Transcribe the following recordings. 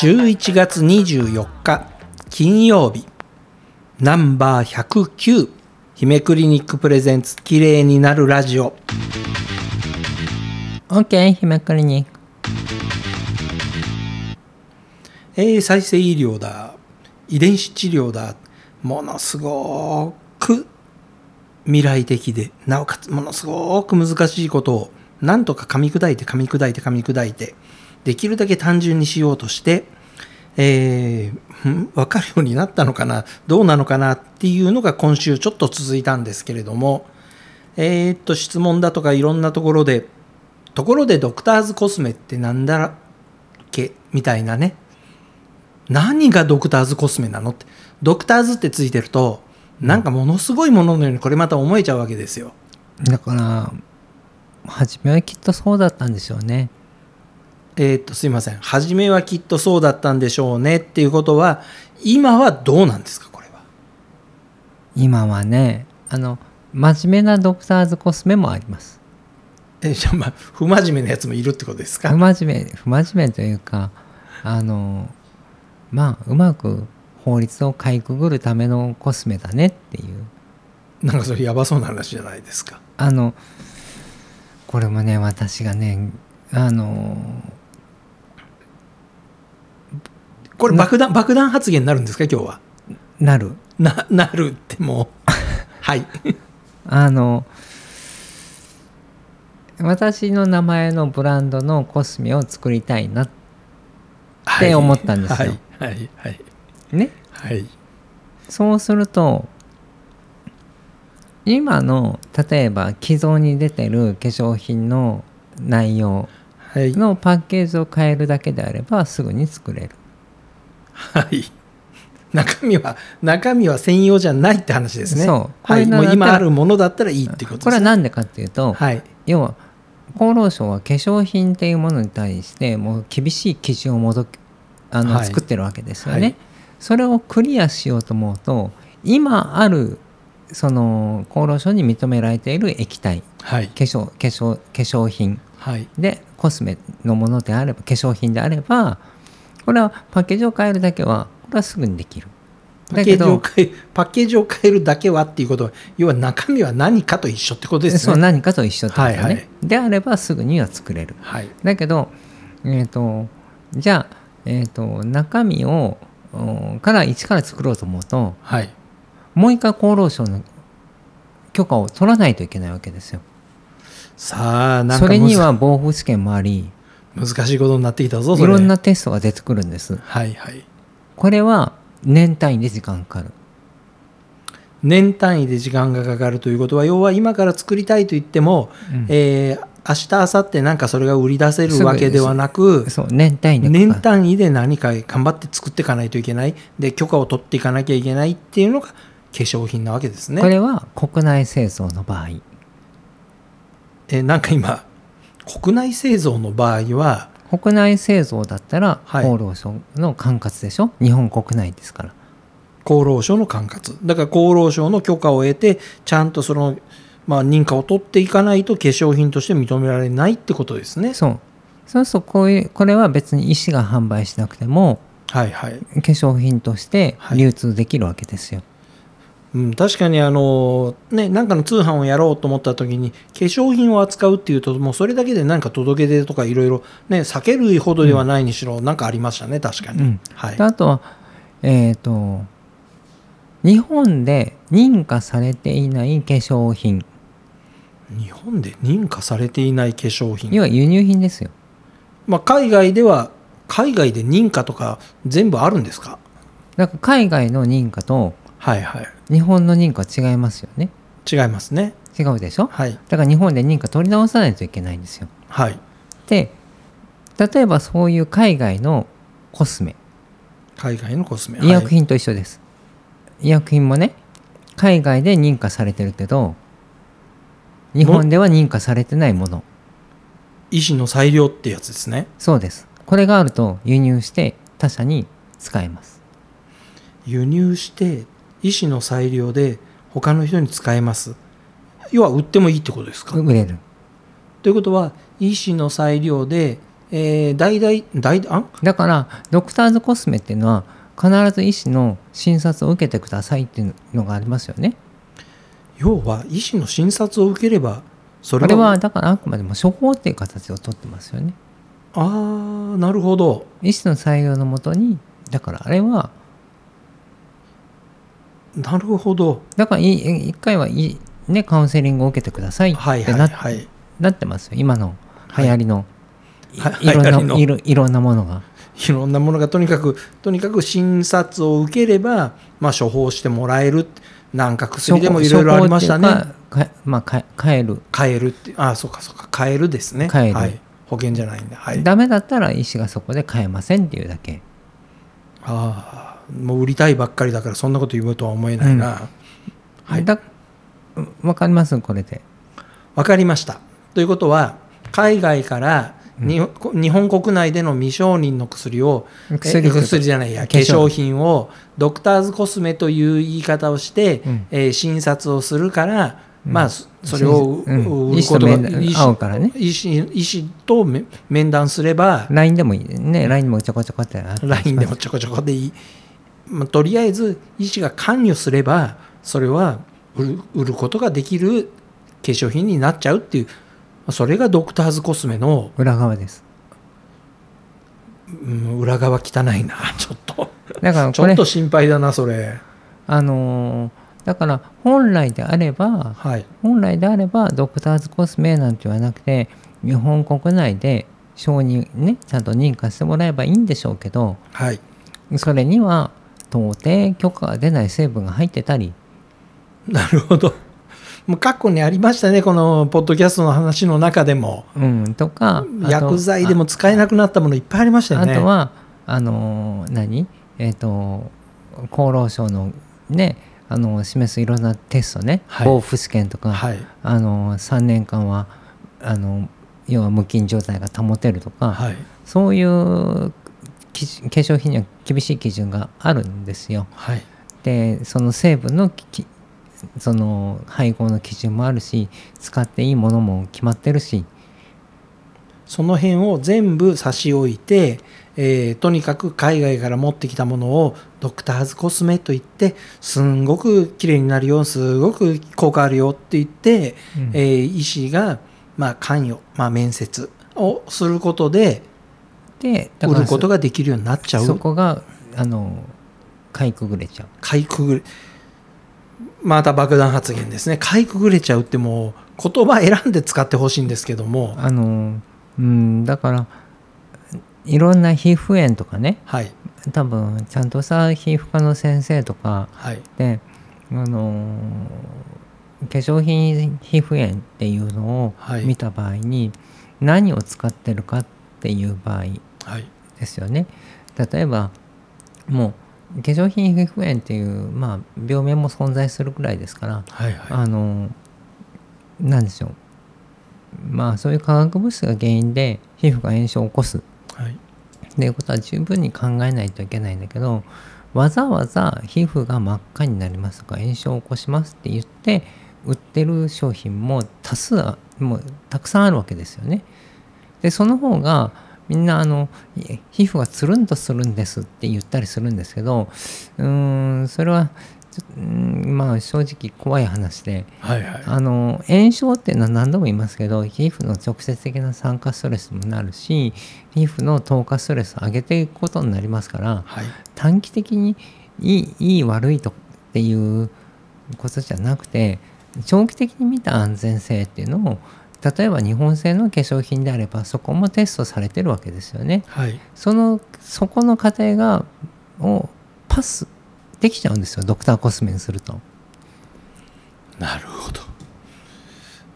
11月24日金曜日。ナンバー109姫クリニックプレゼンツ綺麗になるラジオ。OK 姫クリニック。えー再生医療だ。遺伝子治療だ。ものすごく未来的でなおかつものすごく難しいことをなんとか噛み砕いて噛み砕いて噛み砕いてできるだけ単純にしようとして、えーん？分かるようになったのかな？どうなのかなっていうのが今週ちょっと続いたんですけれどもえーっと質問だとかいろんなところでところでドクターズコスメってなんだっけ？みたいなね。何がドクターズコスメなのって？ドクターズってついてるとなんかものすごいもののようにこれまた思えちゃうわけですよ。だから初めはきっとそうだったんでしょうね。えーっとすいません。初めはきっとそうだったんでしょうね。っていうことは今はどうなんですかこれは？今はねあの真面目なドクターズコスメもあります。えじゃあまあ不真面目なやつもいるってことですか？不真面目不真面目というかあのまあうまく法律をかいくぐるためのコスメだねっていう。なんかそれやばそうな話じゃないですか。あのこれもね私がねあのこれ爆弾爆弾発言になるんですか？今日は。なる。ななるってもう。はい。あの私の名前のブランドのコスメを作りたいなって思ったんですよ。はいはいはい。ね？はい。そうすると今の例えば既存に出てる化粧品の内容はいのパッケージを変えるだけであればすぐに作れるはい。中身は中身は専用じゃないって話ですね。そうこはい。れもう今あるものだったらいいってことです。これは何でかっていうと、はい要は厚労省は化粧品っていうものに対してもう厳しい基準をもどあの、はい作ってるわけですよね、はいそれをクリアしようと思うと今あるその厚労省に認められている液体。はい。化粧化粧化粧品。はい。でコスメのものであれば化粧品であればこれはパッケージを変えるだけはこれはすぐにできる。パッケージをだけど変えパッケージを変えるだけはっていうことは要は中身は何かと一緒ってことですそうね。何かと一緒ってことね、はいはい。であればすぐには作れる。はい。だけど、えー、とじゃあ、えー、と中身をうんから一から作ろうと思うとはいもう一回厚労省の許可を取らないといけないわけですよ。さあなんかそれには防腐試験もあり難しいことになってきたぞい。ろんなテストが出てくるんです。はいはい。これは年単位で時間かかる。年単位で時間がかかるということは要は今から作りたいと言っても、うんえー明日明後日なんかそれが売り出せるわけではなくそう年単位で年単位で何か頑張って作っていかないといけないで許可を取っていかなきゃいけないっていうのが化粧品なわけですね。これは国内製造の場合えーなんか今国内製造の場合は国内製造だったらはい厚労省の管轄でしょ、日本国内ですから。厚労省の管轄だから厚労省の許可を得てちゃんとその、まあ、認可を取っていかないと化粧品として認められないってことですね。そうそうするとこういうこれは別に医師が販売しなくてもはいはい化粧品としてはい流通できるわけですよ。うん、確かにあの、ね、なんかの通販をやろうと思った時に化粧品を扱うっていうともうそれだけで何か届け出とかいろいろね酒類ほどではないにしろ、なんかありましたね確かに、うん。はい。であとはえっ、と日本で認可されていない化粧品。日本で認可されていない化粧品。要は輸入品ですよ。まあ、海外では海外で認可とか全部あるんですか？だから海外の認可とはいはい日本の認可は違いますよね。違いますね。違うでしょ？はい。だから日本で認可取り直さないといけないんですよ。はい。で例えばそういう海外のコスメ。海外のコスメ。医薬品と一緒です、医薬品もね海外で認可されてるけど日本では認可されてないもの。医師の裁量ってやつですね。そうです。これがあると輸入して他社に使えます。輸入して医師の裁量で他の人に使えます。要は売ってもいいってことですか、売れる。ということは医師の裁量で、えー、代々代あだからドクターズコスメっていうのは必ず医師の診察を受けてくださいっていうのがありますよね。要は医師の診察を受ければそれはだからあくまでも処方っていう形をとってますよね。ああなるほど。医師の採用のもとにだからあれはなるほど。だからい一回はいいねカウンセリングを受けてくださいはいってな,、なってますよ今の流行りの、はい。ろんないろいろんなものが。いろんなものがとにかくとにかく診察を受ければ、まあ、処方してもらえるなんか薬でもいろいろありましたね。かかまあか変える、買えるってあそうかそうか。買えるですね。買える。はい、保険じゃないんだはい。ダメだったら医師がそこで変えませんっていうだけ。ああもう売りたいばっかりだからそんなこと言うとは思えないな、はい。だわかります？これで。わかりました。ということは海外からに、日本国内での未承認の薬を薬え薬じゃないや化化粧粧品をドクターズコスメという言い方をして、うん。えー診察をするから、うん。まあそそれをうん。売ることが医師と面談会うからね。医師医師とめ面談すれば LINE でもいいね。LINE でもちょこちょこって LINE でもちょこちょこでいい、まあ、とりあえず医師が関与すればそれは売る売ることができる化粧品になっちゃうっていうそれがドクターズコスメの、裏側です。うん、裏側汚いな ちょっと。だからちょっと心配だなそれ。あのーだから本来であればはい。本来であればドクターズコスメなんて言わなくて日本国内で承認ねちゃんと認可してもらえばいいんでしょうけどはい。それには到底許可が出ない成分が入ってたり。なるほど。もう過去にありましたねこのポッドキャストの話の中でも。うんとかあと薬剤でも使えなくなったものいっぱいありましたよね。あとはあのー何？えっ、と厚労省のねあの示すいろんなテストね、はい。防腐試験とか、はい。あの3年間はあの要は無菌状態が保てるとか、はい。そういう化粧品には厳しい基準があるんですよ。はい。でその成分のきその配合の基準もあるし使っていいものも決まってるし。その辺を全部差し置いて、えーとにかく海外から持ってきたものをドクターズコスメと言ってすんごく綺麗になるよすごく効果あるよって言って、うん。えー医師が、まあ、関与、まあ、面接をすることででだから売ることができるようになっちゃそうこがあのかいくぐれちゃう。かいくぐれまた爆弾発言ですね。かいくぐれちゃうってもう言葉選んで使ってほしいんですけども。あのうんだからいろんな皮膚炎とかね。はい。多分ちゃんとした皮膚科の先生とか。はい。であの化粧品皮膚炎っていうのをはい。見た場合に何を使ってるかっていう場合はいですよね。例えばもう化粧品皮膚炎っていう、まあ、病名も存在するぐらいですからはいはい。あのなんでしょう。まあそういう化学物質が原因で皮膚が炎症を起こす。はい。っていうことは十分に考えないといけないんだけどわざわざ皮膚が真っ赤になりますとか炎症を起こしますって言って売ってる商品も多数あもうたくさんあるわけですよね。でその方がみんなあのい皮膚がつるんとするんですって言ったりするんですけどうーんそれはまあ正直怖い話ではいはい。あの炎症っていうのは何度も言いますけど皮膚の直接的な酸化ストレスにもなるし皮膚の透過ストレスを上げていくことになりますからはい。短期的にいいいい悪いとっていうことじゃなくて長期的に見た安全性っていうのを例えば日本製の化粧品であればそこもテストされてるわけですよね。はい。そのそこの過程がをパスできちゃうんですよ。ドクターコスメにすると。なるほど。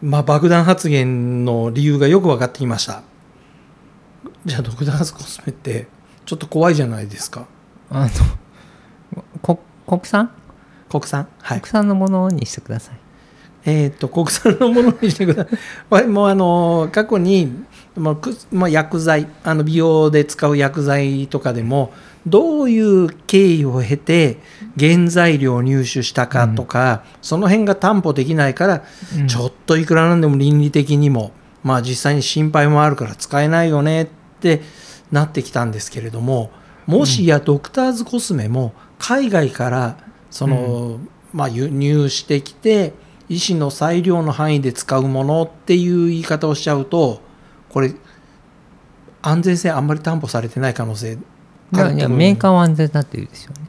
まあ爆弾発言の理由がよく分かってきました。じゃあドクターズコスメってちょっと怖いじゃないですか。あのこ国産？国産？はい。国産のものにしてください。えー、と国産のものにしてください。わもうあの過去に、まあくまあ、薬剤あの美容で使う薬剤とかでもどういう経緯を経て原材料を入手したかとか、その辺が担保できないから、うん。ちょっといくらなんでも倫理的にもまあ実際に心配もあるから使えないよねってなってきたんですけれどももしやドクターズコスメも海外からその、まあ、輸入してきて医師の裁量の範囲で使うものっていう言い方をしちゃうとこれ安全性あんまり担保されてない可能性いやいやメーカーは安全だって言うでしょうね。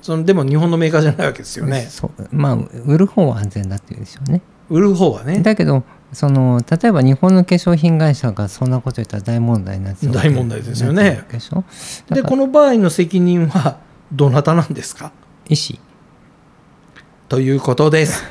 そのでも日本のメーカーじゃないわけですよね。そうまあ売る方は安全だって言うでしょうね。売る方はね。だけどその例えば日本の化粧品会社がそんなこと言ったら大問題になっちゃう大問題ですよね。でこの場合の責任はどなたなんですか？医師。ということです